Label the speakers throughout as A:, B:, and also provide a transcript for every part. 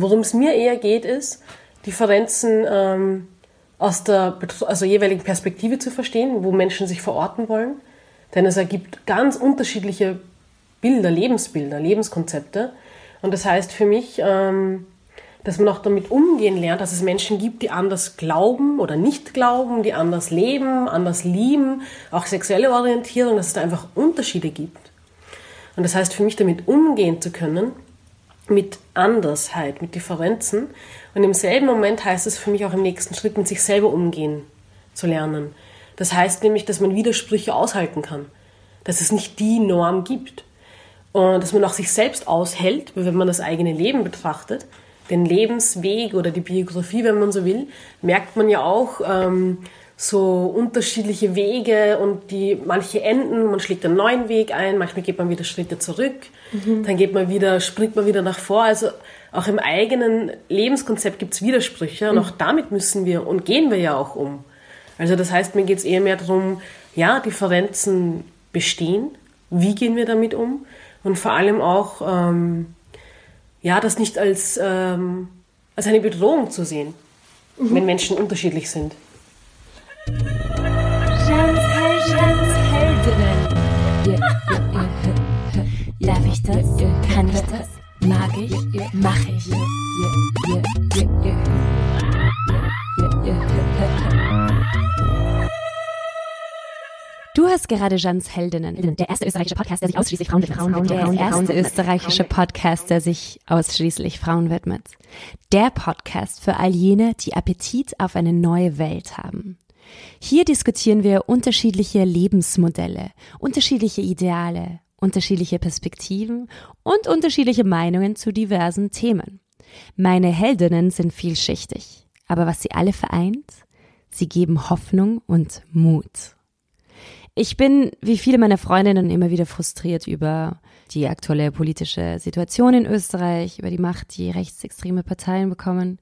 A: worum es mir eher geht, ist, Differenzen ähm, aus der also jeweiligen Perspektive zu verstehen, wo Menschen sich verorten wollen. Denn es ergibt ganz unterschiedliche Bilder, Lebensbilder, Lebenskonzepte. Und das heißt für mich, ähm, dass man auch damit umgehen lernt, dass es Menschen gibt, die anders glauben oder nicht glauben, die anders leben, anders lieben, auch sexuelle Orientierung, dass es da einfach Unterschiede gibt. Und das heißt für mich, damit umgehen zu können, mit Andersheit, mit Differenzen. Und im selben Moment heißt es für mich auch im nächsten Schritt, mit sich selber umgehen zu lernen. Das heißt nämlich, dass man Widersprüche aushalten kann, dass es nicht die Norm gibt. Und dass man auch sich selbst aushält, wenn man das eigene Leben betrachtet, den Lebensweg oder die Biografie, wenn man so will, merkt man ja auch ähm, so unterschiedliche Wege und die manche enden, man schlägt einen neuen Weg ein, manchmal geht man wieder Schritte zurück, mhm. dann geht man wieder, springt man wieder nach vor. Also auch im eigenen Lebenskonzept gibt es Widersprüche und mhm. auch damit müssen wir und gehen wir ja auch um. Also das heißt, mir geht es eher mehr darum, ja, Differenzen bestehen, wie gehen wir damit um und vor allem auch ähm, ja, das nicht als, ähm, als eine Bedrohung zu sehen, mhm. wenn Menschen unterschiedlich sind.
B: Darf ich das? Kann ich das? Mag ich? Mach ich? Du hast gerade Jans Heldinnen, der erste österreichische Podcast, der sich ausschließlich Frauen widmet. Der erste österreichische Podcast, der sich ausschließlich Frauen widmet. Der Podcast für all jene, die Appetit auf eine neue Welt haben. Hier diskutieren wir unterschiedliche Lebensmodelle, unterschiedliche Ideale, unterschiedliche Perspektiven und unterschiedliche Meinungen zu diversen Themen. Meine Heldinnen sind vielschichtig, aber was sie alle vereint, sie geben Hoffnung und Mut. Ich bin, wie viele meiner Freundinnen, immer wieder frustriert über die aktuelle politische Situation in Österreich, über die Macht, die rechtsextreme Parteien bekommen,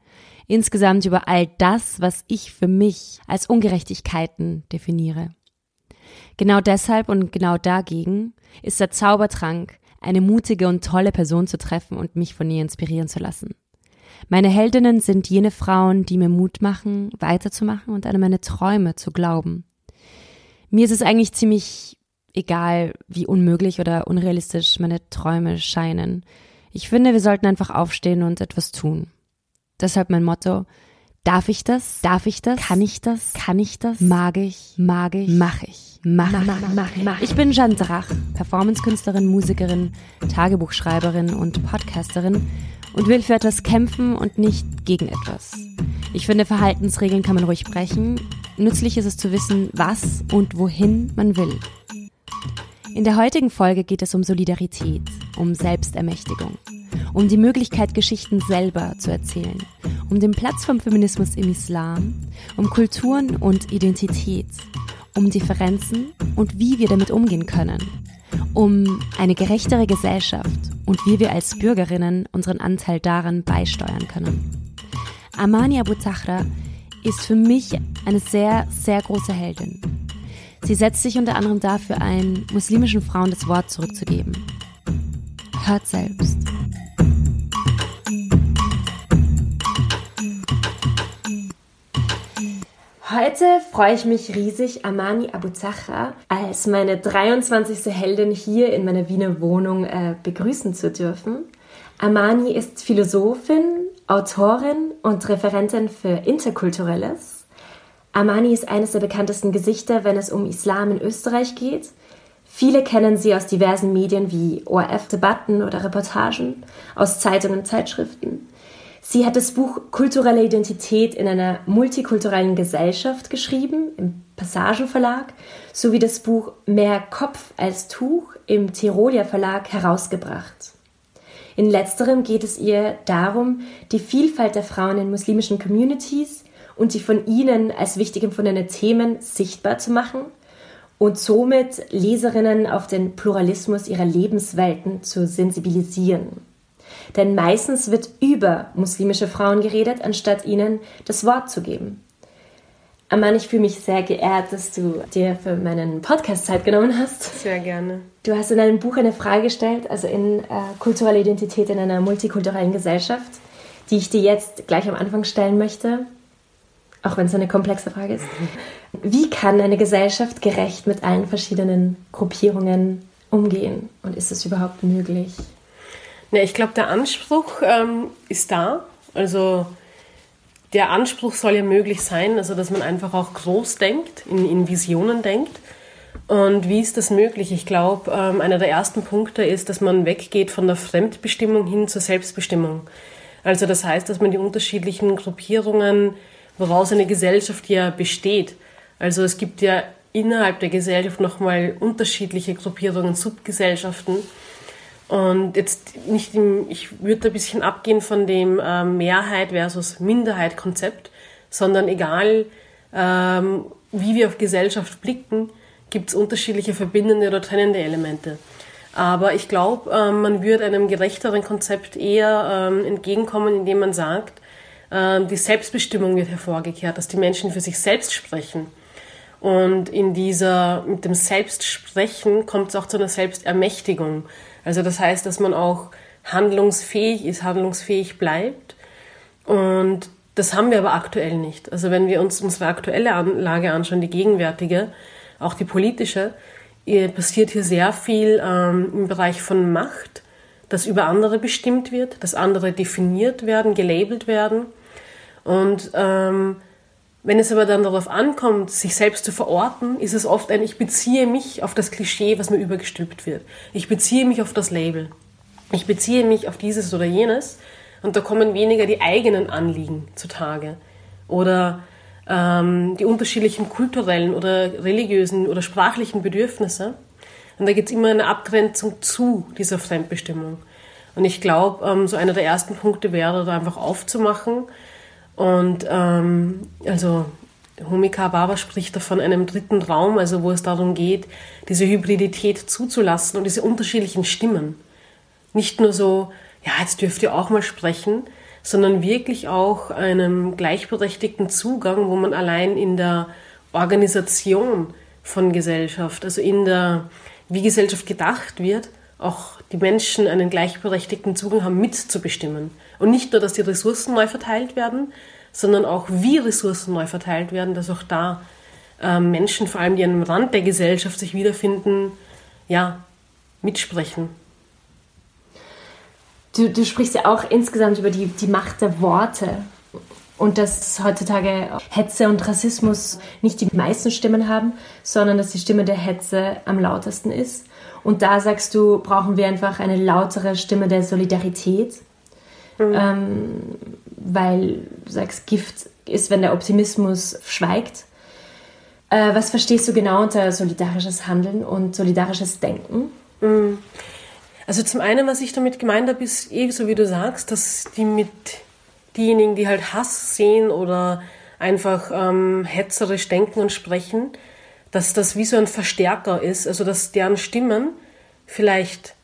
B: insgesamt über all das, was ich für mich als Ungerechtigkeiten definiere. Genau deshalb und genau dagegen ist der Zaubertrank, eine mutige und tolle Person zu treffen und mich von ihr inspirieren zu lassen. Meine Heldinnen sind jene Frauen, die mir Mut machen, weiterzumachen und an meine Träume zu glauben. Mir ist es eigentlich ziemlich egal, wie unmöglich oder unrealistisch meine Träume scheinen. Ich finde, wir sollten einfach aufstehen und etwas tun. Deshalb mein Motto, darf ich das? Darf ich das? Kann ich das? Kann ich das? Mag ich? Mag ich? Mach ich? Mach, mach, mach, mach, mach. Ich bin Jeanne Drach, Performancekünstlerin, Musikerin, Tagebuchschreiberin und Podcasterin und will für etwas kämpfen und nicht gegen etwas. Ich finde, Verhaltensregeln kann man ruhig brechen. Nützlich ist es zu wissen, was und wohin man will. In der heutigen Folge geht es um Solidarität, um Selbstermächtigung, um die Möglichkeit, Geschichten selber zu erzählen, um den Platz vom Feminismus im Islam, um Kulturen und Identität, um Differenzen und wie wir damit umgehen können, um eine gerechtere Gesellschaft und wie wir als Bürgerinnen unseren Anteil daran beisteuern können. Amani Abu Zahra ist für mich eine sehr, sehr große Heldin. Sie setzt sich unter anderem dafür ein, muslimischen Frauen das Wort zurückzugeben. Hört selbst. Heute freue ich mich riesig, Amani Abu Zahra als meine 23. Heldin hier in meiner Wiener Wohnung äh, begrüßen zu dürfen. Amani ist Philosophin, Autorin und Referentin für Interkulturelles. Amani ist eines der bekanntesten Gesichter, wenn es um Islam in Österreich geht. Viele kennen sie aus diversen Medien wie ORF-Debatten oder Reportagen, aus Zeitungen und Zeitschriften. Sie hat das Buch Kulturelle Identität in einer multikulturellen Gesellschaft geschrieben, im Passagen Verlag, sowie das Buch Mehr Kopf als Tuch im Tirolia Verlag herausgebracht. In letzterem geht es ihr darum, die Vielfalt der Frauen in muslimischen Communities und die von ihnen als wichtig empfundene Themen sichtbar zu machen und somit Leserinnen auf den Pluralismus ihrer Lebenswelten zu sensibilisieren. Denn meistens wird über muslimische Frauen geredet, anstatt ihnen das Wort zu geben. Aman, ich fühle mich sehr geehrt, dass du dir für meinen Podcast Zeit genommen hast.
A: Sehr gerne.
B: Du hast in deinem Buch eine Frage gestellt, also in äh, kulturelle Identität in einer multikulturellen Gesellschaft, die ich dir jetzt gleich am Anfang stellen möchte, auch wenn es eine komplexe Frage ist. Wie kann eine Gesellschaft gerecht mit allen verschiedenen Gruppierungen umgehen? Und ist es überhaupt möglich?
A: Ja, ich glaube, der Anspruch ähm, ist da. Also der Anspruch soll ja möglich sein, also dass man einfach auch groß denkt, in, in Visionen denkt. Und wie ist das möglich? Ich glaube, ähm, einer der ersten Punkte ist, dass man weggeht von der Fremdbestimmung hin zur Selbstbestimmung. Also das heißt, dass man die unterschiedlichen Gruppierungen, woraus eine Gesellschaft ja besteht. Also es gibt ja innerhalb der Gesellschaft nochmal unterschiedliche Gruppierungen, Subgesellschaften. Und jetzt nicht im, ich würde ein bisschen abgehen von dem äh, Mehrheit versus Minderheit Konzept, sondern egal, ähm, wie wir auf Gesellschaft blicken, gibt es unterschiedliche verbindende oder trennende Elemente. Aber ich glaube, ähm, man würde einem gerechteren Konzept eher ähm, entgegenkommen, indem man sagt, ähm, die Selbstbestimmung wird hervorgekehrt, dass die Menschen für sich selbst sprechen. Und in dieser, mit dem Selbstsprechen kommt es auch zu einer Selbstermächtigung. Also das heißt, dass man auch handlungsfähig ist, handlungsfähig bleibt. Und das haben wir aber aktuell nicht. Also wenn wir uns unsere aktuelle Lage anschauen, die gegenwärtige, auch die politische, passiert hier sehr viel ähm, im Bereich von Macht, dass über andere bestimmt wird, dass andere definiert werden, gelabelt werden. Und ähm, wenn es aber dann darauf ankommt, sich selbst zu verorten, ist es oft ein, ich beziehe mich auf das Klischee, was mir übergestülpt wird. Ich beziehe mich auf das Label. Ich beziehe mich auf dieses oder jenes. Und da kommen weniger die eigenen Anliegen zutage. Oder ähm, die unterschiedlichen kulturellen oder religiösen oder sprachlichen Bedürfnisse. Und da gibt es immer eine Abgrenzung zu dieser Fremdbestimmung. Und ich glaube, ähm, so einer der ersten Punkte wäre, da einfach aufzumachen und ähm, also Homika Baba spricht da von einem dritten Raum, also wo es darum geht, diese Hybridität zuzulassen und diese unterschiedlichen Stimmen. Nicht nur so, ja, jetzt dürft ihr auch mal sprechen, sondern wirklich auch einem gleichberechtigten Zugang, wo man allein in der Organisation von Gesellschaft, also in der, wie Gesellschaft gedacht wird, auch die Menschen einen gleichberechtigten Zugang haben, mitzubestimmen. Und nicht nur, dass die Ressourcen neu verteilt werden, sondern auch, wie Ressourcen neu verteilt werden, dass auch da äh, Menschen, vor allem die am Rand der Gesellschaft sich wiederfinden, ja, mitsprechen.
B: Du, du sprichst ja auch insgesamt über die, die Macht der Worte und dass heutzutage Hetze und Rassismus nicht die meisten Stimmen haben, sondern dass die Stimme der Hetze am lautesten ist. Und da sagst du, brauchen wir einfach eine lautere Stimme der Solidarität, mhm. ähm, weil du sagst, Gift ist, wenn der Optimismus schweigt. Äh, was verstehst du genau unter solidarisches Handeln und solidarisches Denken?
A: Mhm. Also zum einen, was ich damit gemeint habe, ist eh so wie du sagst, dass die mit diejenigen, die halt Hass sehen oder einfach ähm, hetzerisch denken und sprechen, dass das wie so ein Verstärker ist, also dass deren Stimmen vielleicht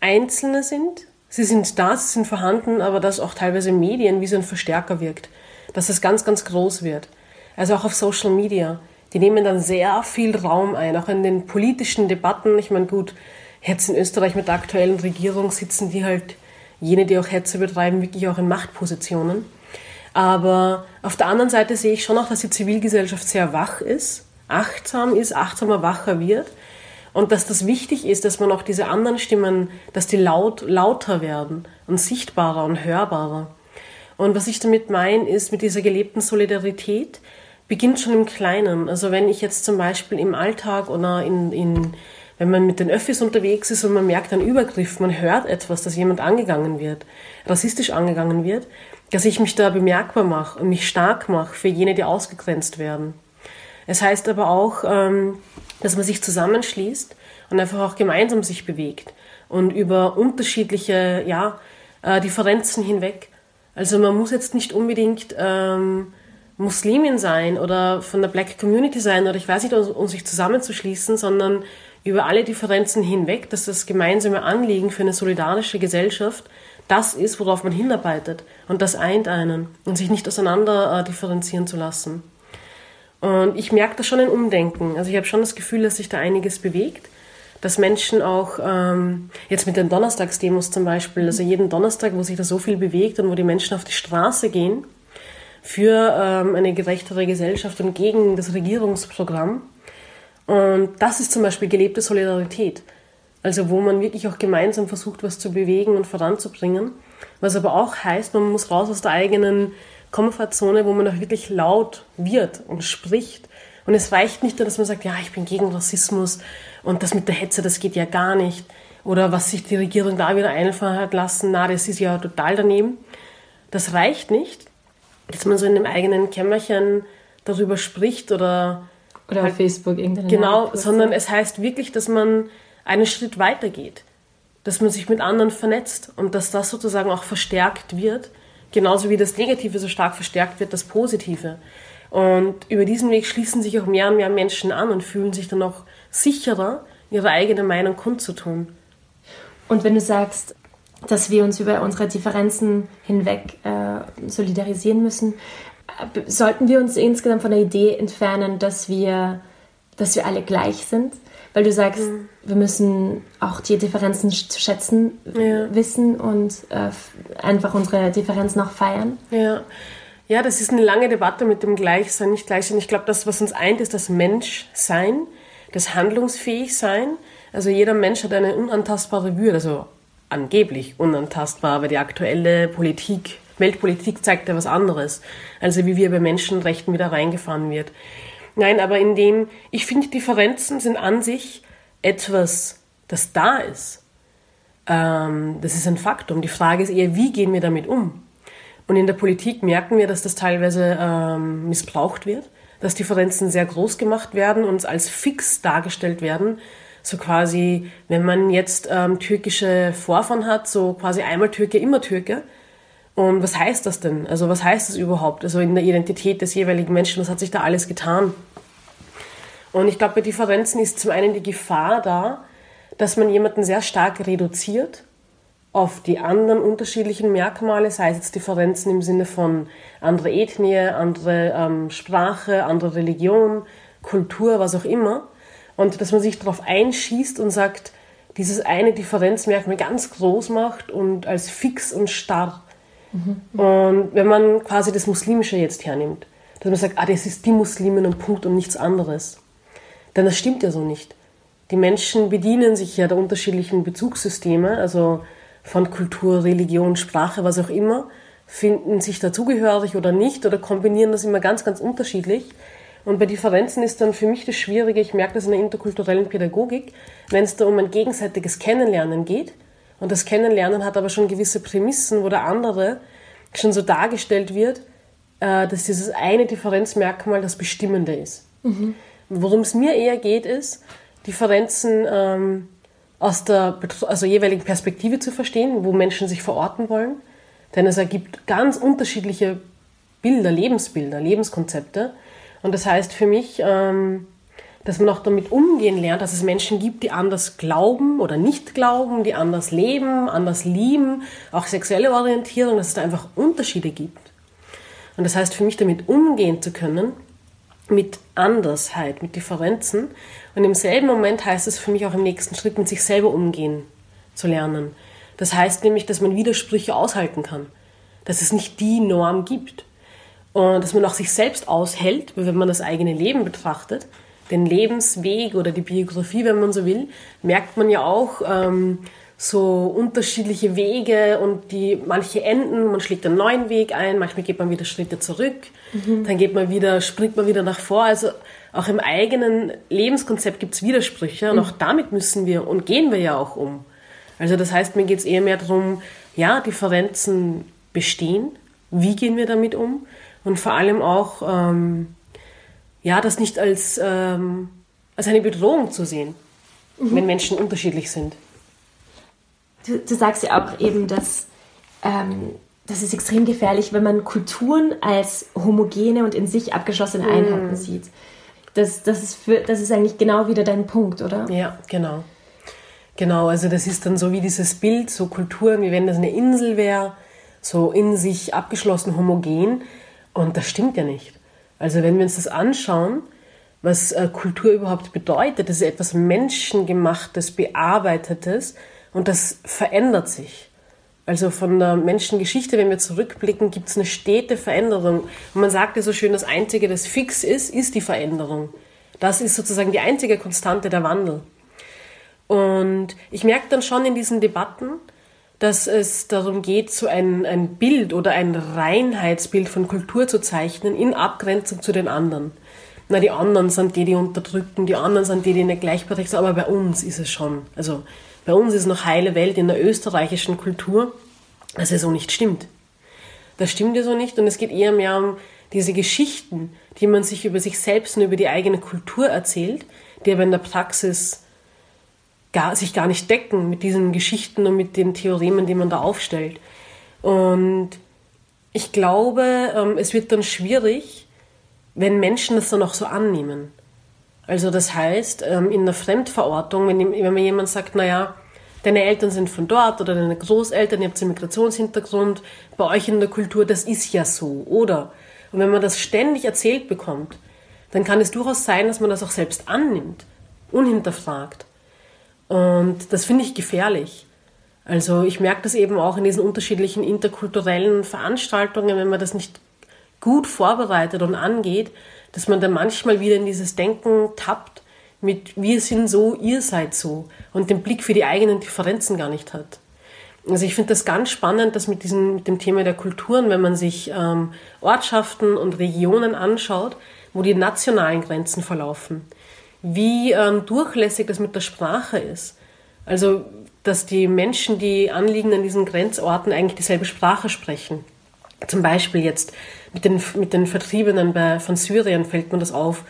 A: einzelne sind, sie sind da, sie sind vorhanden, aber dass auch teilweise Medien wie so ein Verstärker wirkt, dass es ganz, ganz groß wird. Also auch auf Social Media. Die nehmen dann sehr viel Raum ein, auch in den politischen Debatten. Ich meine, gut, jetzt in Österreich mit der aktuellen Regierung sitzen die halt, jene, die auch Hetze betreiben, wirklich auch in Machtpositionen. Aber auf der anderen Seite sehe ich schon auch, dass die Zivilgesellschaft sehr wach ist achtsam ist, achtsamer, wacher wird. Und dass das wichtig ist, dass man auch diese anderen Stimmen, dass die laut, lauter werden und sichtbarer und hörbarer. Und was ich damit meine, ist, mit dieser gelebten Solidarität beginnt schon im Kleinen. Also wenn ich jetzt zum Beispiel im Alltag oder in, in wenn man mit den Öffis unterwegs ist und man merkt einen Übergriff, man hört etwas, dass jemand angegangen wird, rassistisch angegangen wird, dass ich mich da bemerkbar mache und mich stark mache für jene, die ausgegrenzt werden. Es heißt aber auch, ähm, dass man sich zusammenschließt und einfach auch gemeinsam sich bewegt und über unterschiedliche ja, äh, Differenzen hinweg. Also man muss jetzt nicht unbedingt ähm, Muslimin sein oder von der Black Community sein oder ich weiß nicht, um sich zusammenzuschließen, sondern über alle Differenzen hinweg, dass das gemeinsame Anliegen für eine solidarische Gesellschaft das ist, worauf man hinarbeitet. Und das eint einen und sich nicht auseinander äh, differenzieren zu lassen. Und ich merke da schon ein Umdenken. Also ich habe schon das Gefühl, dass sich da einiges bewegt. dass Menschen auch, ähm, jetzt mit den Donnerstagsdemos zum Beispiel, also jeden Donnerstag, wo sich da so viel bewegt und wo die Menschen auf die Straße gehen für ähm, eine gerechtere Gesellschaft und gegen das Regierungsprogramm. Und das ist zum Beispiel gelebte Solidarität. Also wo man wirklich auch gemeinsam versucht, was zu bewegen und voranzubringen. Was aber auch heißt, man muss raus aus der eigenen Komfortzone, wo man auch wirklich laut wird und spricht. Und es reicht nicht nur, dass man sagt, ja, ich bin gegen Rassismus und das mit der Hetze, das geht ja gar nicht. Oder was sich die Regierung da wieder einfallen hat lassen, na, das ist ja total daneben. Das reicht nicht, dass man so in dem eigenen Kämmerchen darüber spricht oder
B: oder halt, auf Facebook irgendeine
A: Genau, sondern es heißt wirklich, dass man einen Schritt weiter geht, dass man sich mit anderen vernetzt und dass das sozusagen auch verstärkt wird, genauso wie das Negative so stark verstärkt wird, das Positive. Und über diesen Weg schließen sich auch mehr und mehr Menschen an und fühlen sich dann auch sicherer, ihre eigene Meinung kundzutun.
B: Und wenn du sagst, dass wir uns über unsere Differenzen hinweg äh, solidarisieren müssen, sollten wir uns insgesamt von der Idee entfernen, dass wir, dass wir alle gleich sind? Weil du sagst, mhm. wir müssen auch die Differenzen zu schätzen ja. wissen und äh, einfach unsere Differenzen auch feiern.
A: Ja. ja, das ist eine lange Debatte mit dem Gleichsein, nicht Gleichsein. Ich glaube, das, was uns eint, ist das Menschsein, das Handlungsfähigsein. Also jeder Mensch hat eine unantastbare Würde, also angeblich unantastbar, aber die aktuelle Politik, Weltpolitik zeigt ja was anderes, also wie wir bei Menschenrechten wieder reingefahren wird. Nein, aber in dem, ich finde, Differenzen sind an sich etwas, das da ist. Ähm, das ist ein Faktum. Die Frage ist eher, wie gehen wir damit um? Und in der Politik merken wir, dass das teilweise ähm, missbraucht wird, dass Differenzen sehr groß gemacht werden und als fix dargestellt werden. So quasi, wenn man jetzt ähm, türkische Vorfahren hat, so quasi einmal Türke, immer Türke. Und was heißt das denn? Also was heißt das überhaupt? Also in der Identität des jeweiligen Menschen, was hat sich da alles getan? Und ich glaube, bei Differenzen ist zum einen die Gefahr da, dass man jemanden sehr stark reduziert auf die anderen unterschiedlichen Merkmale, sei es jetzt Differenzen im Sinne von andere Ethnie, andere ähm, Sprache, andere Religion, Kultur, was auch immer. Und dass man sich darauf einschießt und sagt, dieses eine Differenzmerkmal ganz groß macht und als fix und starr. Mhm. Und wenn man quasi das Muslimische jetzt hernimmt, dass man sagt, ah, das ist die Muslimin und Punkt und nichts anderes. Denn das stimmt ja so nicht. Die Menschen bedienen sich ja der unterschiedlichen Bezugssysteme, also von Kultur, Religion, Sprache, was auch immer, finden sich dazugehörig oder nicht oder kombinieren das immer ganz, ganz unterschiedlich. Und bei Differenzen ist dann für mich das Schwierige, ich merke das in der interkulturellen Pädagogik, wenn es da um ein gegenseitiges Kennenlernen geht. Und das Kennenlernen hat aber schon gewisse Prämissen, wo der andere schon so dargestellt wird, äh, dass dieses eine Differenzmerkmal das Bestimmende ist. Mhm. Worum es mir eher geht, ist, Differenzen ähm, aus der also jeweiligen Perspektive zu verstehen, wo Menschen sich verorten wollen. Denn es ergibt ganz unterschiedliche Bilder, Lebensbilder, Lebenskonzepte. Und das heißt für mich, ähm, dass man auch damit umgehen lernt, dass es Menschen gibt, die anders glauben oder nicht glauben, die anders leben, anders lieben, auch sexuelle Orientierung, dass es da einfach Unterschiede gibt. Und das heißt für mich, damit umgehen zu können, mit Andersheit, mit Differenzen. Und im selben Moment heißt es für mich auch im nächsten Schritt, mit sich selber umgehen zu lernen. Das heißt nämlich, dass man Widersprüche aushalten kann, dass es nicht die Norm gibt und dass man auch sich selbst aushält, wenn man das eigene Leben betrachtet, den Lebensweg oder die Biografie, wenn man so will, merkt man ja auch, ähm, so unterschiedliche Wege und die manche enden, man schlägt einen neuen Weg ein, manchmal geht man wieder Schritte zurück, mhm. dann geht man wieder, springt man wieder nach vor. Also auch im eigenen Lebenskonzept gibt es Widersprüche und mhm. auch damit müssen wir und gehen wir ja auch um. Also das heißt, mir geht es eher mehr darum, ja, Differenzen bestehen, wie gehen wir damit um und vor allem auch, ähm, ja, das nicht als, ähm, als eine Bedrohung zu sehen, mhm. wenn Menschen unterschiedlich sind
B: du, du sagst ja auch eben, dass ähm, das ist extrem gefährlich, wenn man Kulturen als homogene und in sich abgeschlossene Einheiten mm. sieht. Das, das, ist für, das ist eigentlich genau wieder dein Punkt, oder?
A: Ja, genau. Genau, also das ist dann so wie dieses Bild, so Kulturen, wie wenn das eine Insel wäre, so in sich abgeschlossen, homogen. Und das stimmt ja nicht. Also wenn wir uns das anschauen, was äh, Kultur überhaupt bedeutet. Das ist etwas Menschengemachtes, Bearbeitetes und das verändert sich. Also von der Menschengeschichte, wenn wir zurückblicken, gibt es eine stete Veränderung. Und man sagt ja so schön, das Einzige, das fix ist, ist die Veränderung. Das ist sozusagen die einzige Konstante der Wandel. Und ich merke dann schon in diesen Debatten, dass es darum geht, so ein, ein Bild oder ein Reinheitsbild von Kultur zu zeichnen in Abgrenzung zu den anderen. Na, die anderen sind die, die unterdrücken, die anderen sind die, die nicht gleichberechtigt sind, aber bei uns ist es schon. Also bei uns ist noch heile Welt in der österreichischen Kultur, dass es so nicht stimmt. Das stimmt ja so nicht und es geht eher mehr um diese Geschichten, die man sich über sich selbst und über die eigene Kultur erzählt, die aber in der Praxis gar, sich gar nicht decken mit diesen Geschichten und mit den Theoremen, die man da aufstellt. Und ich glaube, ähm, es wird dann schwierig, wenn Menschen das dann auch so annehmen. Also das heißt, ähm, in der Fremdverortung, wenn, wenn mir jemand sagt, naja, deine Eltern sind von dort oder deine Großeltern, ihr habt einen Migrationshintergrund, bei euch in der Kultur, das ist ja so, oder? Und wenn man das ständig erzählt bekommt, dann kann es durchaus sein, dass man das auch selbst annimmt, unhinterfragt. Und das finde ich gefährlich. Also ich merke das eben auch in diesen unterschiedlichen interkulturellen Veranstaltungen, wenn man das nicht gut vorbereitet und angeht, dass man da manchmal wieder in dieses Denken tappt mit wir sind so, ihr seid so und den Blick für die eigenen Differenzen gar nicht hat. Also ich finde das ganz spannend, dass mit, diesem, mit dem Thema der Kulturen, wenn man sich ähm, Ortschaften und Regionen anschaut, wo die nationalen Grenzen verlaufen, wie ähm, durchlässig das mit der Sprache ist. Also, dass die Menschen, die anliegen an diesen Grenzorten, eigentlich dieselbe Sprache sprechen. Zum Beispiel jetzt mit den, mit den Vertriebenen bei, von Syrien fällt mir das auf,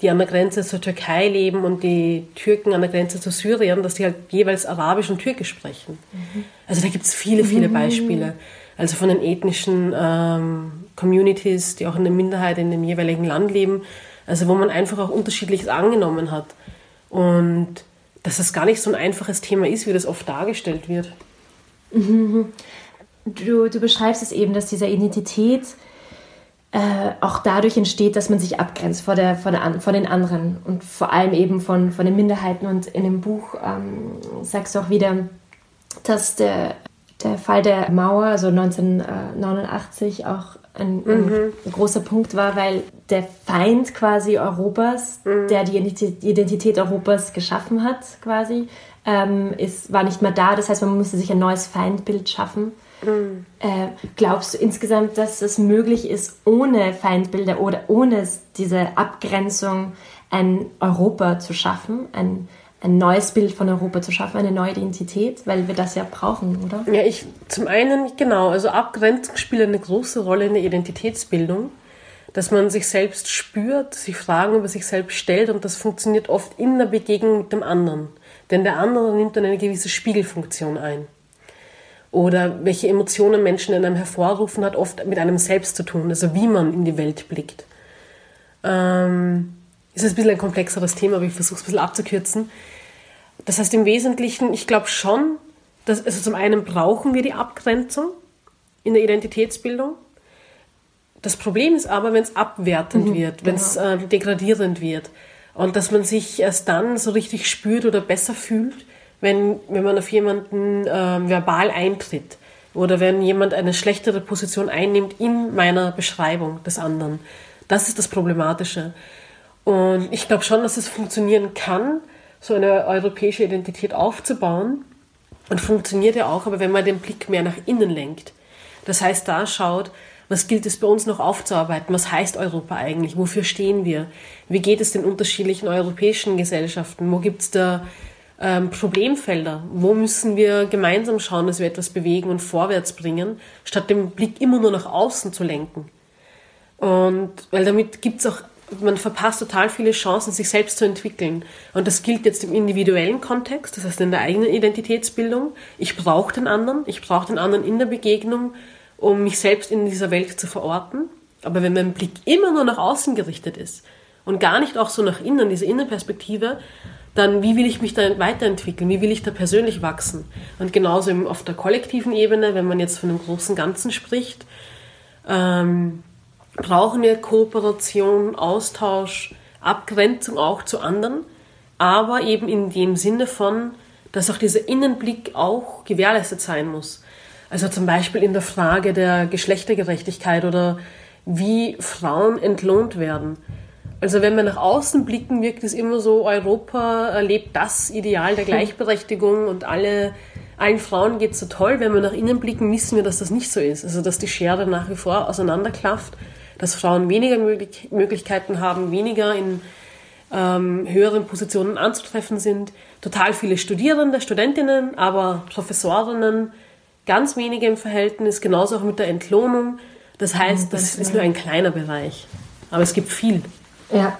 A: die an der Grenze zur Türkei leben und die Türken an der Grenze zu Syrien, dass die halt jeweils Arabisch und Türkisch sprechen. Mhm. Also da gibt es viele, viele mhm. Beispiele. Also von den ethnischen ähm, Communities, die auch in der Minderheit in dem jeweiligen Land leben, also wo man einfach auch unterschiedliches angenommen hat. Und dass das gar nicht so ein einfaches Thema ist, wie das oft dargestellt wird.
B: Mhm. Du, du beschreibst es eben, dass dieser Identität äh, auch dadurch entsteht, dass man sich abgrenzt vor, der, vor, der, vor den anderen und vor allem eben von, von den Minderheiten. Und in dem Buch ähm, sagst du auch wieder, dass der, der Fall der Mauer, also 1989, auch ein, mhm. ein, großer Punkt war, weil der Feind quasi Europas, mhm. der die Identität Europas geschaffen hat, quasi, ähm, ist, war nicht mehr da. Das heißt, man musste sich ein neues Feindbild schaffen. Mhm. Äh, glaubst du insgesamt, dass es möglich ist, ohne Feindbilder oder ohne diese Abgrenzung ein Europa zu schaffen, ein, ein neues Bild von Europa zu schaffen, eine neue Identität, weil wir das ja brauchen, oder?
A: Ja, ich zum einen genau, also Abgrenzung spielt eine große Rolle in der Identitätsbildung, dass man sich selbst spürt, sich Fragen über sich selbst stellt und das funktioniert oft in der Begegnung mit dem anderen, denn der andere nimmt dann eine gewisse Spiegelfunktion ein. Oder welche Emotionen Menschen in einem hervorrufen, hat oft mit einem selbst zu tun, also wie man in die Welt blickt. Ähm, ist ein bisschen ein komplexeres Thema, aber ich versuche es ein bisschen abzukürzen. Das heißt im Wesentlichen, ich glaube schon, dass, also zum einen brauchen wir die Abgrenzung in der Identitätsbildung. Das Problem ist aber, wenn es abwertend mhm, wird, wenn es genau. äh, degradierend wird und dass man sich erst dann so richtig spürt oder besser fühlt, wenn, wenn man auf jemanden äh, verbal eintritt oder wenn jemand eine schlechtere Position einnimmt in meiner Beschreibung des anderen. Das ist das Problematische. Und ich glaube schon, dass es funktionieren kann, so eine europäische Identität aufzubauen. Und funktioniert ja auch, aber wenn man den Blick mehr nach innen lenkt. Das heißt, da schaut, was gilt es bei uns noch aufzuarbeiten? Was heißt Europa eigentlich? Wofür stehen wir? Wie geht es den unterschiedlichen europäischen Gesellschaften? Wo gibt es da ähm, Problemfelder? Wo müssen wir gemeinsam schauen, dass wir etwas bewegen und vorwärts bringen, statt den Blick immer nur nach außen zu lenken? Und weil damit gibt es auch man verpasst total viele Chancen, sich selbst zu entwickeln. Und das gilt jetzt im individuellen Kontext, das heißt in der eigenen Identitätsbildung. Ich brauche den anderen, ich brauche den anderen in der Begegnung, um mich selbst in dieser Welt zu verorten. Aber wenn mein Blick immer nur nach außen gerichtet ist und gar nicht auch so nach innen, diese Innenperspektive, dann wie will ich mich da weiterentwickeln? Wie will ich da persönlich wachsen? Und genauso auf der kollektiven Ebene, wenn man jetzt von einem großen Ganzen spricht, ähm, brauchen wir Kooperation, Austausch, Abgrenzung auch zu anderen, aber eben in dem Sinne von, dass auch dieser Innenblick auch gewährleistet sein muss. Also zum Beispiel in der Frage der Geschlechtergerechtigkeit oder wie Frauen entlohnt werden. Also wenn wir nach außen blicken, wirkt es immer so, Europa erlebt das Ideal der Gleichberechtigung und alle, allen Frauen geht so toll. Wenn wir nach innen blicken, wissen wir, dass das nicht so ist. Also dass die Schere nach wie vor auseinanderklafft, dass Frauen weniger Möglichkeiten haben, weniger in ähm, höheren Positionen anzutreffen sind. Total viele Studierende, Studentinnen, aber Professorinnen, ganz wenige im Verhältnis, genauso auch mit der Entlohnung. Das heißt, das ist nur ein kleiner Bereich. Aber es gibt viel
B: ja.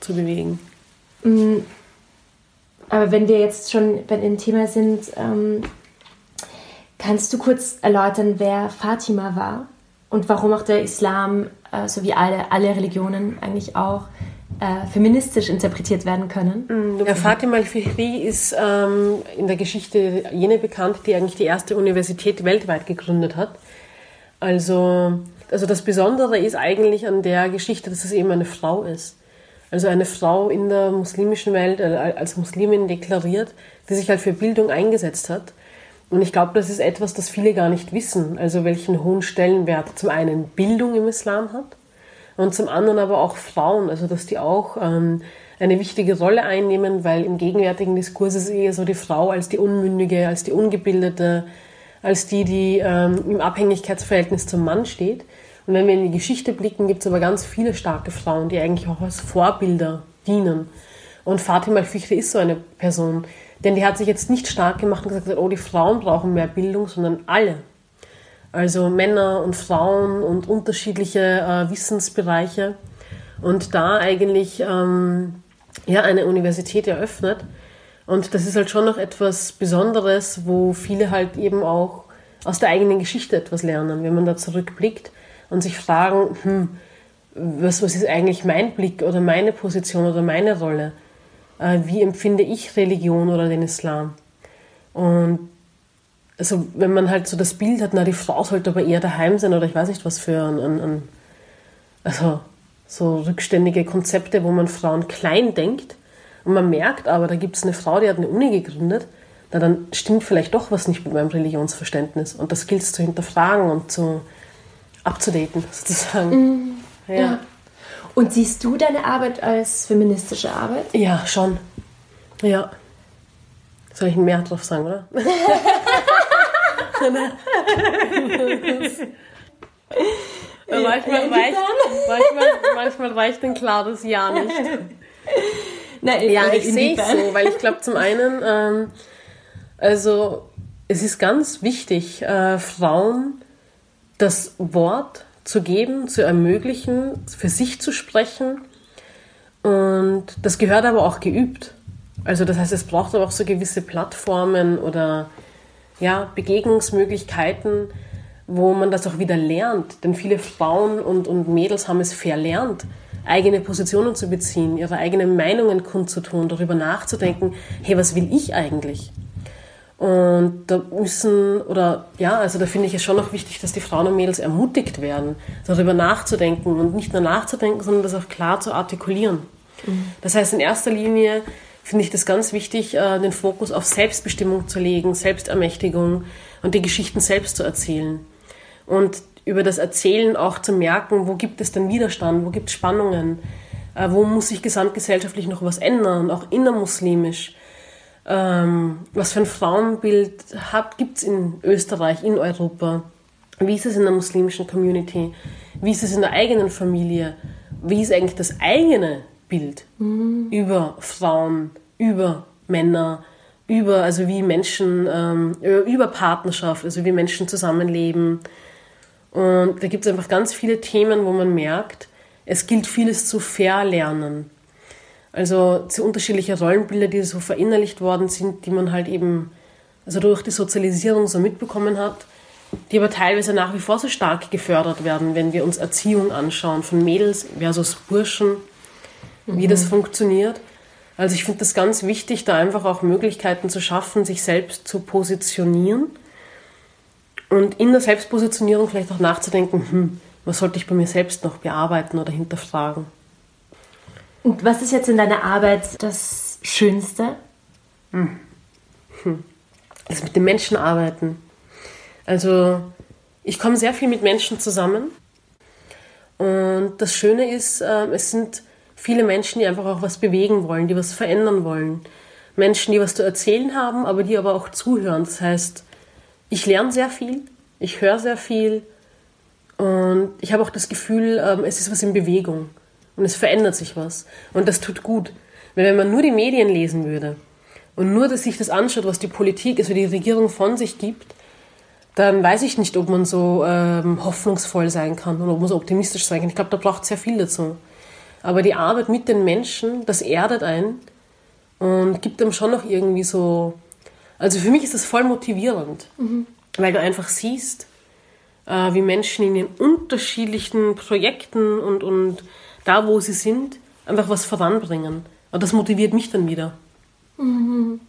A: zu bewegen.
B: Mm. Aber wenn wir jetzt schon bei dem Thema sind, ähm, kannst du kurz erläutern, wer Fatima war und warum auch der Islam, äh, so wie alle, alle Religionen eigentlich auch, äh, feministisch interpretiert werden können?
A: Mm, ja, Fatima al-Fihri ist ähm, in der Geschichte jene bekannt, die eigentlich die erste Universität weltweit gegründet hat. Also also das Besondere ist eigentlich an der Geschichte, dass es eben eine Frau ist. Also eine Frau in der muslimischen Welt äh, als Muslimin deklariert, die sich halt für Bildung eingesetzt hat. Und ich glaube, das ist etwas, das viele gar nicht wissen. Also welchen hohen Stellenwert zum einen Bildung im Islam hat und zum anderen aber auch Frauen. Also dass die auch ähm, eine wichtige Rolle einnehmen, weil im gegenwärtigen Diskurs ist eher so die Frau als die Unmündige, als die Ungebildete, als die, die ähm, im Abhängigkeitsverhältnis zum Mann steht. Und wenn wir in die Geschichte blicken, gibt es aber ganz viele starke Frauen, die eigentlich auch als Vorbilder dienen. Und Fatima Fichte ist so eine Person. Denn die hat sich jetzt nicht stark gemacht und gesagt, oh, die Frauen brauchen mehr Bildung, sondern alle. Also Männer und Frauen und unterschiedliche äh, Wissensbereiche. Und da eigentlich ähm, ja, eine Universität eröffnet. Und das ist halt schon noch etwas Besonderes, wo viele halt eben auch aus der eigenen Geschichte etwas lernen, wenn man da zurückblickt und sich fragen, hm, was, was ist eigentlich mein Blick oder meine Position oder meine Rolle? Äh, wie empfinde ich Religion oder den Islam? Und also wenn man halt so das Bild hat, na die Frau sollte aber eher daheim sein oder ich weiß nicht was für ein, ein, ein also so rückständige Konzepte, wo man Frauen klein denkt und man merkt aber, da gibt es eine Frau, die hat eine Uni gegründet, na, dann stimmt vielleicht doch was nicht mit meinem Religionsverständnis und das gilt es zu hinterfragen und zu, abzudaten, sozusagen.
B: Mhm. Ja. ja. Und siehst du deine Arbeit als feministische Arbeit?
A: Ja, schon. Ja. Soll ich mehr drauf sagen, oder? manchmal, reicht, manchmal, manchmal reicht ein klares Ja nicht. Nein, ja, ich sehe es so, weil ich glaube, zum einen, ähm, also es ist ganz wichtig, äh, Frauen das Wort zu geben, zu ermöglichen, für sich zu sprechen. Und das gehört aber auch geübt. Also das heißt, es braucht aber auch so gewisse Plattformen oder ja, Begegnungsmöglichkeiten, wo man das auch wieder lernt. Denn viele Frauen und, und Mädels haben es verlernt, eigene Positionen zu beziehen, ihre eigenen Meinungen kundzutun, darüber nachzudenken, hey, was will ich eigentlich? Und da müssen, oder ja, also da finde ich es schon noch wichtig, dass die Frauen und Mädels ermutigt werden, darüber nachzudenken und nicht nur nachzudenken, sondern das auch klar zu artikulieren. Mhm. Das heißt, in erster Linie finde ich das ganz wichtig, äh, den Fokus auf Selbstbestimmung zu legen, Selbstermächtigung und die Geschichten selbst zu erzählen. Und über das Erzählen auch zu merken, wo gibt es denn Widerstand, wo gibt es Spannungen, äh, wo muss sich gesamtgesellschaftlich noch was ändern, auch innermuslimisch ähm, was für ein Frauenbild gibt es in Österreich, in Europa? Wie ist es in der muslimischen Community? Wie ist es in der eigenen Familie? Wie ist eigentlich das eigene Bild mhm. über Frauen, über Männer, über, also wie Menschen, ähm, über Partnerschaft, also wie Menschen zusammenleben. Und da gibt es einfach ganz viele Themen, wo man merkt, es gilt vieles zu verlernen. Also zu unterschiedliche Rollenbilder, die so verinnerlicht worden sind, die man halt eben also durch die Sozialisierung so mitbekommen hat, die aber teilweise nach wie vor so stark gefördert werden, wenn wir uns Erziehung anschauen von Mädels versus Burschen, wie mhm. das funktioniert. Also ich finde das ganz wichtig, da einfach auch Möglichkeiten zu schaffen, sich selbst zu positionieren und in der Selbstpositionierung vielleicht auch nachzudenken, hm, was sollte ich bei mir selbst noch bearbeiten oder hinterfragen.
C: Und was ist jetzt in deiner Arbeit das Schönste?
A: Das mit den Menschen arbeiten. Also ich komme sehr viel mit Menschen zusammen. Und das Schöne ist, äh, es sind viele Menschen, die einfach auch was bewegen wollen, die was verändern wollen. Menschen, die was zu erzählen haben, aber die aber auch zuhören. Das heißt, ich lerne sehr viel, ich höre sehr viel und ich habe auch das Gefühl, ähm, es ist was in Bewegung und es verändert sich was. Und das tut gut. Weil wenn man nur die Medien lesen würde und nur dass sich das anschaut, was die Politik, also die Regierung von sich gibt, dann weiß ich nicht, ob man so ähm, hoffnungsvoll sein kann oder ob man so optimistisch sein kann. Ich glaube, da braucht es sehr viel dazu. Aber die Arbeit mit den Menschen, das erdet einen und gibt einem schon noch irgendwie so. Also für mich ist das voll motivierend, mhm. weil du einfach siehst, äh, wie Menschen in den unterschiedlichen Projekten und, und da, wo sie sind, einfach was voranbringen. Und das motiviert mich dann wieder.
C: Mhm.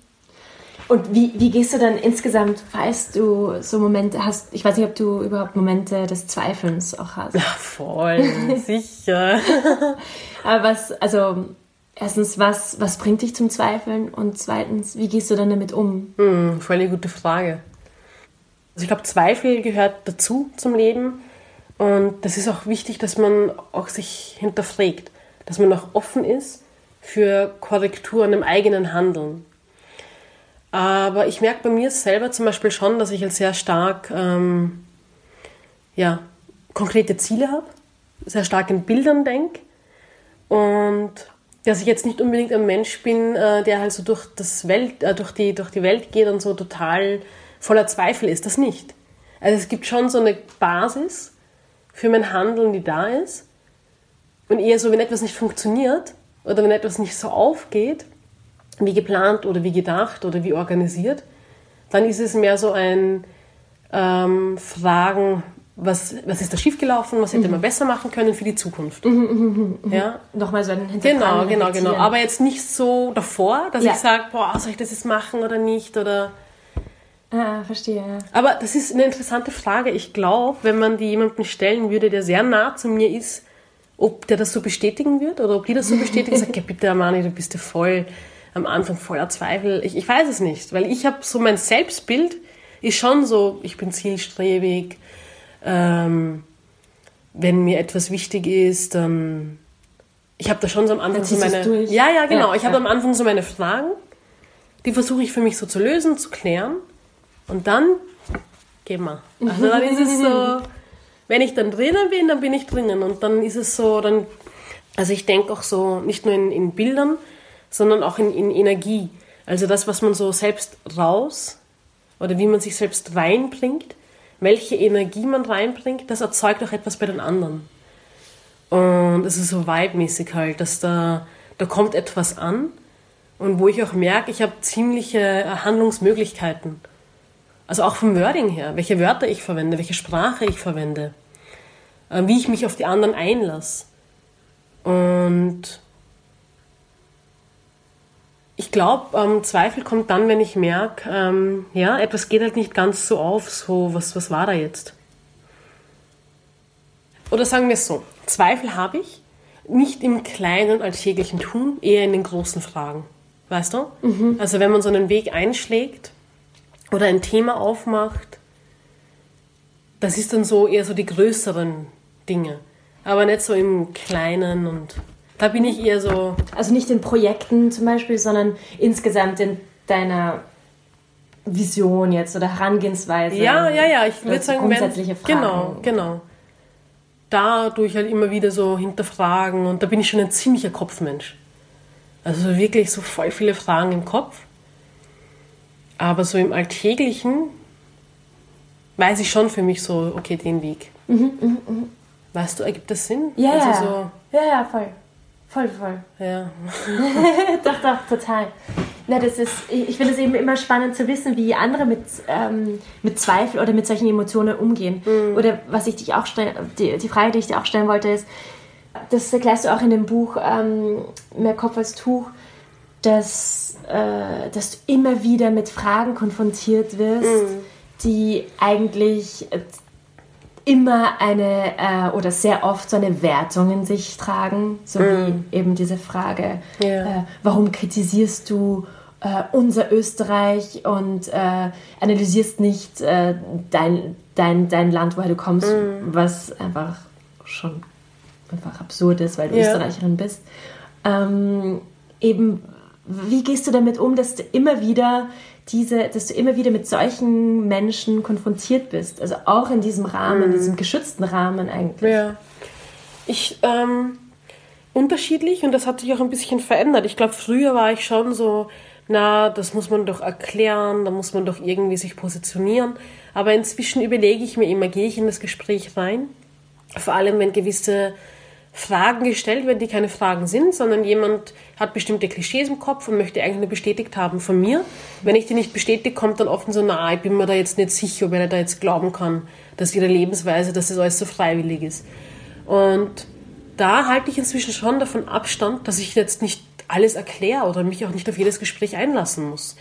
C: Und wie, wie gehst du dann insgesamt, falls du so Momente hast, ich weiß nicht, ob du überhaupt Momente des Zweifelns auch hast.
A: Ja, voll, sicher.
C: Aber was, also erstens, was, was bringt dich zum Zweifeln? Und zweitens, wie gehst du dann damit um?
A: Hm, voll eine gute Frage. Also ich glaube, Zweifel gehört dazu zum Leben. Und das ist auch wichtig, dass man auch sich hinterfragt, dass man auch offen ist für Korrekturen im eigenen Handeln. Aber ich merke bei mir selber zum Beispiel schon, dass ich halt sehr stark ähm, ja, konkrete Ziele habe, sehr stark in Bildern denke und dass ich jetzt nicht unbedingt ein Mensch bin, äh, der halt so durch, das Welt, äh, durch, die, durch die Welt geht und so total voller Zweifel ist. Das nicht. Also es gibt schon so eine Basis für mein Handeln, die da ist. Und eher so, wenn etwas nicht funktioniert oder wenn etwas nicht so aufgeht, wie geplant oder wie gedacht oder wie organisiert, dann ist es mehr so ein ähm, Fragen, was, was ist da schiefgelaufen, was hätte mhm. man besser machen können für die Zukunft. Mhm,
C: mhm, mhm, ja? Nochmal so ein
A: Genau, genau, genau. Aber jetzt nicht so davor, dass ja. ich sage, boah, soll ich das jetzt machen oder nicht oder...
C: Ah, verstehe.
A: Aber das ist eine interessante Frage. Ich glaube, wenn man die jemandem stellen würde, der sehr nah zu mir ist, ob der das so bestätigen wird oder ob die das so bestätigen, sagt, ja bitte, Amani, du bist ja voll am Anfang voller Zweifel. Ich, ich weiß es nicht, weil ich habe so mein Selbstbild ist schon so, ich bin zielstrebig. Ähm, wenn mir etwas wichtig ist, dann ich habe da schon so am Anfang so meine ja ja genau ja, ich habe ja. am Anfang so meine Fragen, die versuche ich für mich so zu lösen, zu klären und dann gehen wir. Also dann ist es so, wenn ich dann drinnen bin, dann bin ich drinnen und dann ist es so, dann also ich denke auch so nicht nur in, in Bildern, sondern auch in, in Energie. Also das, was man so selbst raus oder wie man sich selbst reinbringt, welche Energie man reinbringt, das erzeugt auch etwas bei den anderen. Und es ist so vibe-mäßig halt, dass da, da kommt etwas an und wo ich auch merke, ich habe ziemliche Handlungsmöglichkeiten. Also auch vom Wording her, welche Wörter ich verwende, welche Sprache ich verwende, äh, wie ich mich auf die anderen einlasse. Und ich glaube, ähm, Zweifel kommt dann, wenn ich merke, ähm, ja, etwas geht halt nicht ganz so auf, so, was, was war da jetzt? Oder sagen wir es so, Zweifel habe ich, nicht im kleinen alltäglichen Tun, eher in den großen Fragen. Weißt du? Mhm. Also wenn man so einen Weg einschlägt oder ein Thema aufmacht, das ist dann so eher so die größeren Dinge. Aber nicht so im Kleinen und da bin ich eher so.
C: Also nicht in Projekten zum Beispiel, sondern insgesamt in deiner Vision jetzt oder Herangehensweise.
A: Ja, ja, ja. Ich würde sagen,
C: grundsätzliche
A: wenn, Genau, genau. Dadurch halt immer wieder so hinterfragen und da bin ich schon ein ziemlicher Kopfmensch. Also wirklich so voll viele Fragen im Kopf. Aber so im Alltäglichen weiß ich schon für mich so, okay, den Weg. Mhm, mh, mh. Weißt du, ergibt das Sinn?
C: Ja,
A: also. So,
C: ja, ja, voll. Voll, voll.
A: Ja.
C: doch, doch, total. Na, das ist, ich finde es eben immer spannend zu wissen, wie andere mit, ähm, mit Zweifel oder mit solchen Emotionen umgehen. Mhm. Oder was ich dich auch stellen, die, die Frage, die ich dir auch stellen wollte, ist, das erklärst du auch in dem Buch ähm, Mehr Kopf als Tuch, dass, äh, dass du immer wieder mit Fragen konfrontiert wirst, mhm. die eigentlich immer eine äh, oder sehr oft so eine Wertung in sich tragen, so mm. wie eben diese Frage, yeah. äh, warum kritisierst du äh, unser Österreich und äh, analysierst nicht äh, dein, dein, dein Land, woher du kommst, mm. was einfach schon einfach absurd ist, weil du yeah. Österreicherin bist. Ähm, eben, wie gehst du damit um, dass du immer wieder diese, dass du immer wieder mit solchen Menschen konfrontiert bist? Also auch in diesem Rahmen, in diesem geschützten Rahmen eigentlich.
A: Ja. Ich, ähm, unterschiedlich und das hat sich auch ein bisschen verändert. Ich glaube, früher war ich schon so, na, das muss man doch erklären, da muss man doch irgendwie sich positionieren. Aber inzwischen überlege ich mir immer, gehe ich in das Gespräch rein? Vor allem, wenn gewisse Fragen gestellt werden, die keine Fragen sind, sondern jemand hat bestimmte Klischees im Kopf und möchte eigentlich nur bestätigt haben von mir. Wenn ich die nicht bestätige, kommt dann oft so, na, ich bin mir da jetzt nicht sicher, ob er da jetzt glauben kann, dass ihre Lebensweise, dass das alles so freiwillig ist. Und da halte ich inzwischen schon davon Abstand, dass ich jetzt nicht alles erkläre oder mich auch nicht auf jedes Gespräch einlassen muss.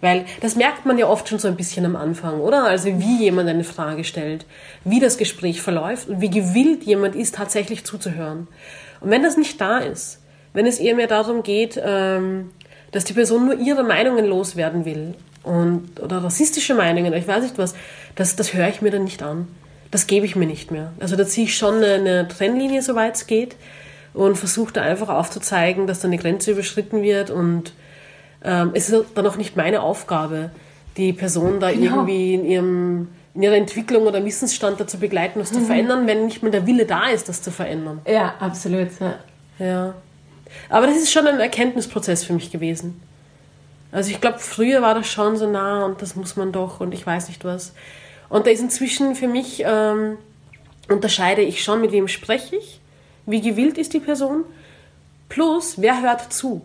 A: Weil das merkt man ja oft schon so ein bisschen am Anfang, oder? Also wie jemand eine Frage stellt, wie das Gespräch verläuft und wie gewillt jemand ist, tatsächlich zuzuhören. Und wenn das nicht da ist, wenn es eher mehr darum geht, ähm, dass die Person nur ihre Meinungen loswerden will und, oder rassistische Meinungen, ich weiß nicht was, das, das höre ich mir dann nicht an. Das gebe ich mir nicht mehr. Also da ziehe ich schon eine, Trennlinie, soweit es geht und versuche da einfach aufzuzeigen, dass da eine Grenze überschritten wird und ähm, es ist dann auch nicht meine Aufgabe, die Person da genau. irgendwie in ihrem in ihrer Entwicklung oder Wissensstand dazu begleiten, was mhm. zu verändern, wenn nicht mal der Wille da ist, das zu verändern.
C: Ja, absolut. Ja.
A: ja. Aber das ist schon ein Erkenntnisprozess für mich gewesen. Also ich glaube, früher war das schon so nah und das muss man doch und ich weiß nicht was. Und da ist inzwischen für mich, ähm, unterscheide ich schon, mit wem spreche ich, wie gewillt ist die Person, plus wer hört zu.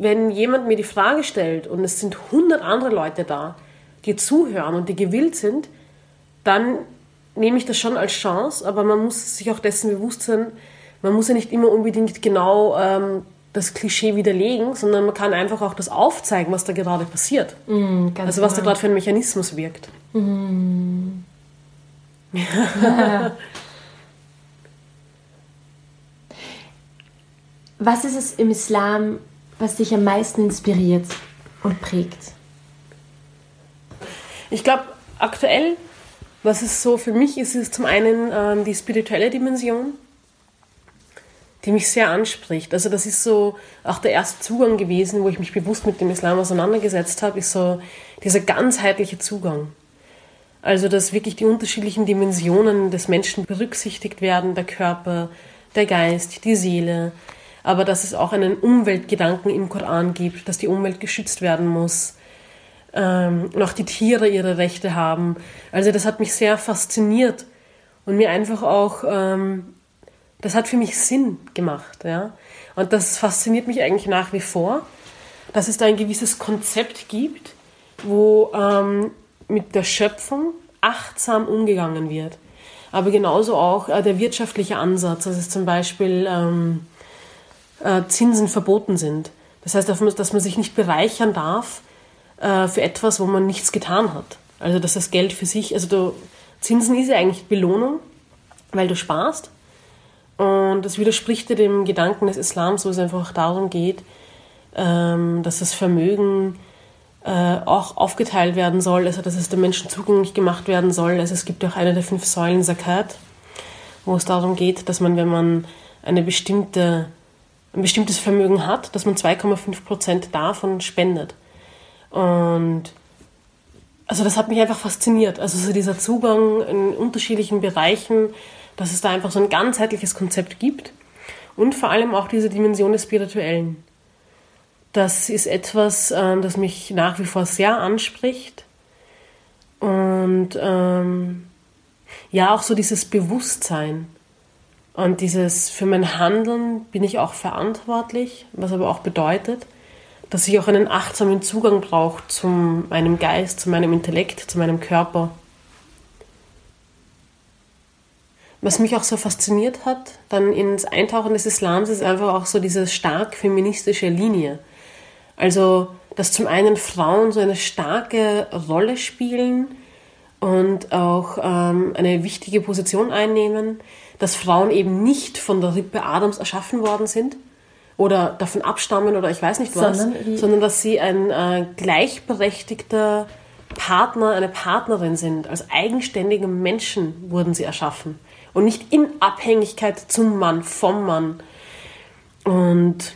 A: Wenn jemand mir die Frage stellt und es sind hundert andere Leute da, die zuhören und die gewillt sind, dann nehme ich das schon als Chance, aber man muss sich auch dessen bewusst sein, man muss ja nicht immer unbedingt genau ähm, das Klischee widerlegen, sondern man kann einfach auch das aufzeigen, was da gerade passiert. Mm, also was genau. da gerade für ein Mechanismus wirkt. Mm.
C: was ist es im Islam, was dich am meisten inspiriert und prägt?
A: Ich glaube, aktuell, was es so für mich ist, ist zum einen ähm, die spirituelle Dimension, die mich sehr anspricht. Also das ist so auch der erste Zugang gewesen, wo ich mich bewusst mit dem Islam auseinandergesetzt habe, ist so dieser ganzheitliche Zugang. Also dass wirklich die unterschiedlichen Dimensionen des Menschen berücksichtigt werden, der Körper, der Geist, die Seele, aber dass es auch einen Umweltgedanken im Koran gibt, dass die Umwelt geschützt werden muss, ähm, und auch die Tiere ihre Rechte haben. Also das hat mich sehr fasziniert und mir einfach auch, ähm, das hat für mich Sinn gemacht. Und das fasziniert mich eigentlich nach wie vor, dass es da ein gewisses Konzept gibt, wo ähm, mit der Schöpfung achtsam umgegangen wird. Aber genauso auch äh, der wirtschaftliche Ansatz, dass es zum Beispiel ähm, äh, Zinsen verboten sind. Das heißt, dass man sich nicht bereichern darf äh, für etwas, wo man nichts getan hat. Also dass das Geld für sich, also du, Zinsen ist ja eigentlich Belohnung, weil du sparst. Und das widerspricht ja dem Gedanken des Islams, wo es einfach darum geht, ähm, dass das Vermögen äh, auch aufgeteilt werden soll, also dass es den Menschen zugänglich gemacht werden soll. Also es gibt auch eine der fünf Säulen Zakat, wo es darum geht, dass man, wenn man eine bestimmte, ein bestimmtes Vermögen hat, dass man 2,5 Prozent davon spendet. Und also das hat mich einfach fasziniert. Also so dieser Zugang in unterschiedlichen Bereichen, dass es da einfach so ein ganzheitliches Konzept gibt und vor allem auch diese Dimension des Spirituellen. Das ist etwas, ähm, das mich nach wie vor sehr anspricht. Und ähm, ja, auch so dieses Bewusstsein und dieses für mein Handeln bin ich auch verantwortlich, was aber auch bedeutet, dass ich auch einen achtsamen Zugang brauche zu meinem Geist, zu meinem Intellekt, zu meinem Körper. Was mich auch so fasziniert hat, dann ins Eintauchen des Islams, ist einfach auch so diese stark feministische Linie. Also, dass zum einen Frauen so eine starke Rolle spielen und auch ähm, eine wichtige Position einnehmen, dass Frauen eben nicht von der Rippe Adams erschaffen worden sind oder davon abstammen oder ich weiß nicht was, sondern, sondern dass sie ein äh, gleichberechtigter Partner, eine Partnerin sind. Als eigenständige Menschen wurden sie erschaffen und nicht in Abhängigkeit zum Mann, vom Mann. Und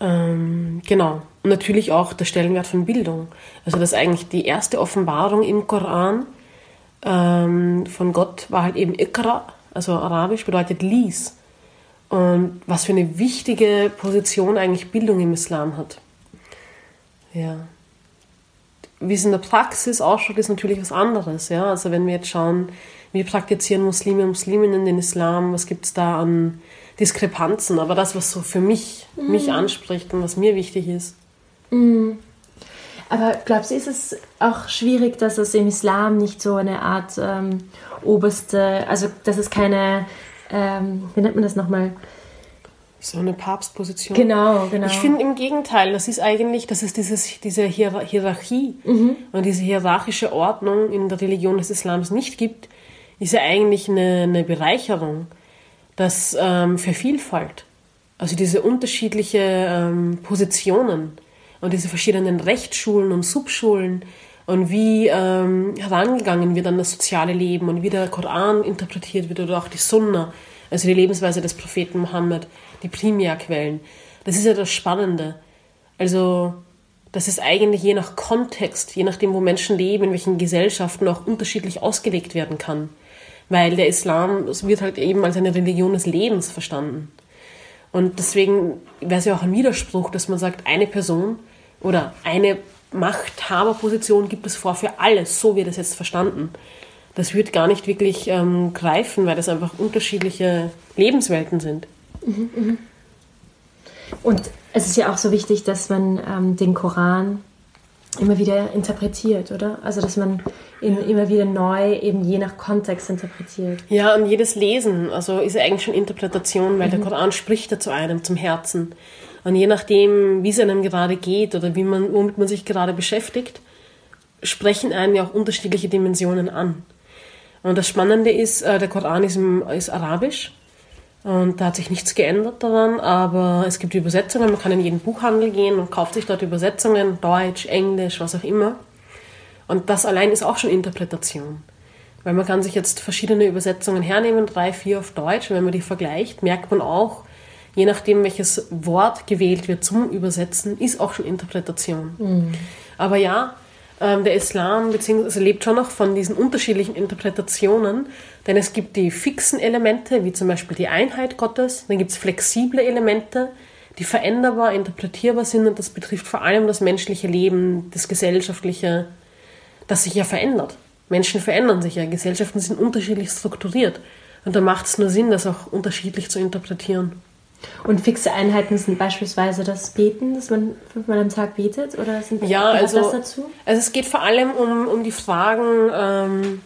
A: ähm, genau. Und natürlich auch der Stellenwert von Bildung. Also dass eigentlich die erste Offenbarung im Koran ähm, von Gott war halt eben Ikra, also arabisch bedeutet lies. Und was für eine wichtige Position eigentlich Bildung im Islam hat. Ja. Wie es in der Praxis ausschaut, ist natürlich was anderes. Ja? Also wenn wir jetzt schauen, wie praktizieren Muslime und Musliminnen den Islam, was gibt es da an Diskrepanzen, aber das, was so für mich, mhm. mich anspricht und was mir wichtig ist.
C: Mhm. Aber glaubst du, ist es auch schwierig, dass es im Islam nicht so eine Art ähm, oberste, also dass es keine, ähm, wie nennt man das nochmal?
A: So eine Papstposition.
C: Genau, genau.
A: Ich finde im Gegenteil, das ist eigentlich, dass es dieses, diese Hierarchie mhm. und diese hierarchische Ordnung in der Religion des Islams nicht gibt, ist ja eigentlich eine, eine Bereicherung dass ähm, für Vielfalt, also diese unterschiedlichen ähm, Positionen und diese verschiedenen Rechtsschulen und Subschulen und wie ähm, herangegangen wird an das soziale Leben und wie der Koran interpretiert wird oder auch die Sunna, also die Lebensweise des Propheten Mohammed, die Primärquellen. Das ist ja das Spannende. Also, dass es eigentlich je nach Kontext, je nachdem, wo Menschen leben, in welchen Gesellschaften auch unterschiedlich ausgelegt werden kann weil der Islam wird halt eben als eine Religion des Lebens verstanden. Und deswegen wäre es ja auch ein Widerspruch, dass man sagt, eine Person oder eine Machthaberposition gibt es vor für alles, so wird es jetzt verstanden. Das wird gar nicht wirklich ähm, greifen, weil das einfach unterschiedliche Lebenswelten sind. Mhm,
C: mh. Und es ist ja auch so wichtig, dass man ähm, den Koran immer wieder interpretiert, oder? Also dass man ihn immer wieder neu, eben je nach Kontext interpretiert.
A: Ja, und jedes Lesen, also ist eigentlich schon Interpretation, weil mhm. der Koran spricht ja zu einem, zum Herzen. Und je nachdem, wie es einem gerade geht oder wie man, womit man sich gerade beschäftigt, sprechen einen ja auch unterschiedliche Dimensionen an. Und das Spannende ist, äh, der Koran ist, im, ist arabisch und da hat sich nichts geändert daran, aber es gibt Übersetzungen. Man kann in jeden Buchhandel gehen und kauft sich dort Übersetzungen, Deutsch, Englisch, was auch immer. Und das allein ist auch schon Interpretation. Weil man kann sich jetzt verschiedene Übersetzungen hernehmen, drei, vier auf Deutsch. Und wenn man die vergleicht, merkt man auch, je nachdem, welches Wort gewählt wird zum Übersetzen, ist auch schon Interpretation. Mhm. Aber ja, ähm, der Islam beziehungsweise lebt schon noch von diesen unterschiedlichen Interpretationen, denn es gibt die fixen Elemente, wie zum Beispiel die Einheit Gottes, dann gibt es flexible Elemente, die veränderbar, interpretierbar sind und das betrifft vor allem das menschliche Leben, das gesellschaftliche, das sich ja verändert. Menschen verändern sich ja, Gesellschaften sind unterschiedlich strukturiert und da macht es nur Sinn, das auch unterschiedlich zu interpretieren.
C: Und fixe Einheiten sind beispielsweise das Beten, dass man fünfmal am Tag betet? Oder sind
A: ja, also, das dazu? Also es geht vor allem um, um die Fragen, ähm,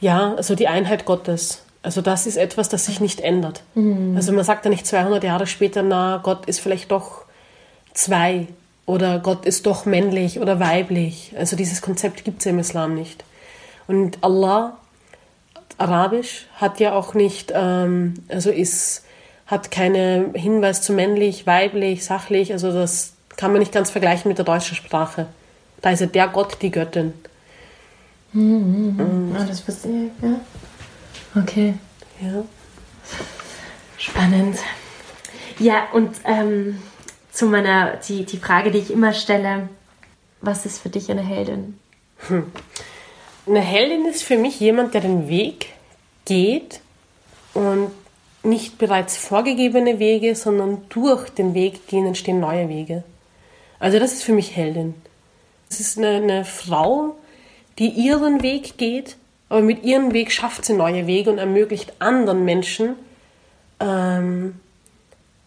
A: ja, also die Einheit Gottes. Also das ist etwas, das sich nicht ändert. Mhm. Also man sagt ja nicht 200 Jahre später, na, Gott ist vielleicht doch zwei oder Gott ist doch männlich oder weiblich. Also dieses Konzept gibt es ja im Islam nicht. Und Allah, Arabisch, hat ja auch nicht, ähm, also ist hat keinen Hinweis zu männlich, weiblich, sachlich. Also das kann man nicht ganz vergleichen mit der deutschen Sprache. Da ist ja der Gott die Göttin.
C: Mhm, mhm. Ah, das verstehe ich, ja. Okay.
A: Ja.
C: Spannend. Ja, und ähm, zu meiner, die, die Frage, die ich immer stelle, was ist für dich eine Heldin? Hm.
A: Eine Heldin ist für mich jemand, der den Weg geht und nicht bereits vorgegebene Wege, sondern durch den Weg gehen entstehen neue Wege. Also das ist für mich Heldin. Es ist eine, eine Frau, die ihren Weg geht, aber mit ihrem Weg schafft sie neue Wege und ermöglicht anderen Menschen, ähm,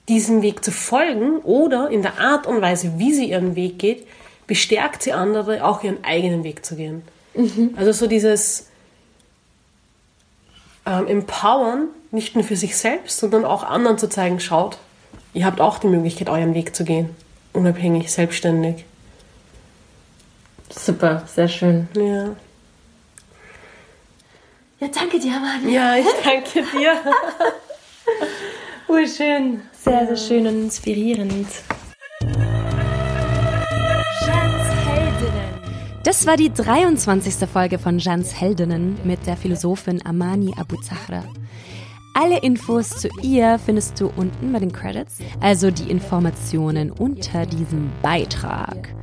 A: diesem Weg zu folgen oder in der Art und Weise, wie sie ihren Weg geht, bestärkt sie andere, auch ihren eigenen Weg zu gehen. Mhm. Also so dieses ähm, Empowern, nicht nur für sich selbst, sondern auch anderen zu zeigen, schaut, ihr habt auch die Möglichkeit, euren Weg zu gehen, unabhängig, selbstständig.
C: Super, sehr schön.
A: Ja.
C: Ja, danke dir, Amani.
A: Ja, ich danke dir.
C: Urschön. Sehr, sehr schön und inspirierend.
B: Das war die 23. Folge von Jans Heldinnen mit der Philosophin Amani Abu Zahra. Alle Infos zu ihr findest du unten bei den Credits, also die Informationen unter diesem Beitrag.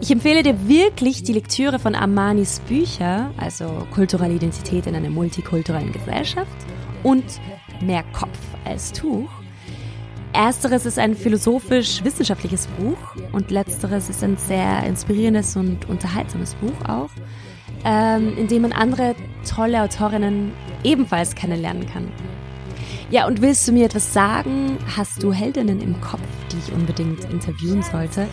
B: Ich empfehle dir wirklich die Lektüre von Amanis Bücher, also Kulturelle Identität in einer multikulturellen Gesellschaft und Mehr Kopf als Tuch. Ersteres ist ein philosophisch-wissenschaftliches Buch und letzteres ist ein sehr inspirierendes und unterhaltsames Buch auch, ähm, in dem man andere tolle Autorinnen ebenfalls kennenlernen kann. Ja, und willst du mir etwas sagen? Hast du Heldinnen im Kopf, die ich unbedingt interviewen sollte?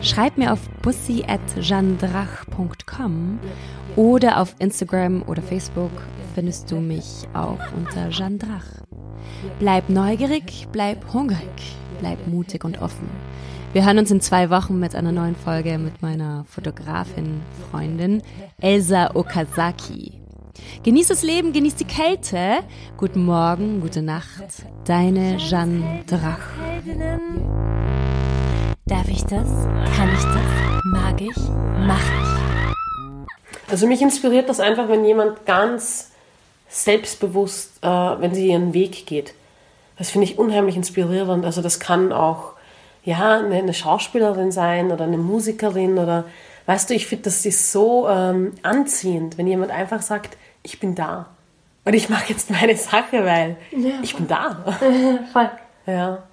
B: Schreib mir auf bussi.jandrach.com oder auf Instagram oder Facebook findest du mich auch unter Jandrach. Bleib neugierig, bleib hungrig, bleib mutig und offen. Wir hören uns in zwei Wochen mit einer neuen Folge mit meiner Fotografin, Freundin Elsa Okazaki. Genieß das Leben, genieß die Kälte. Guten Morgen, gute Nacht. Deine Jeanne Drach. Darf ich das? Kann ich das? Mag ich? Mach ich.
A: Also mich inspiriert das einfach, wenn jemand ganz selbstbewusst, äh, wenn sie ihren Weg geht. Das finde ich unheimlich inspirierend. Also das kann auch ja eine, Schauspielerin sein oder eine Musikerin oder weißt du, ich finde das ist so ähm, anziehend, wenn jemand einfach sagt, ich bin da. Und ich mache jetzt meine Sache, weil ja. ich bin da.
C: Voll.
A: Ja.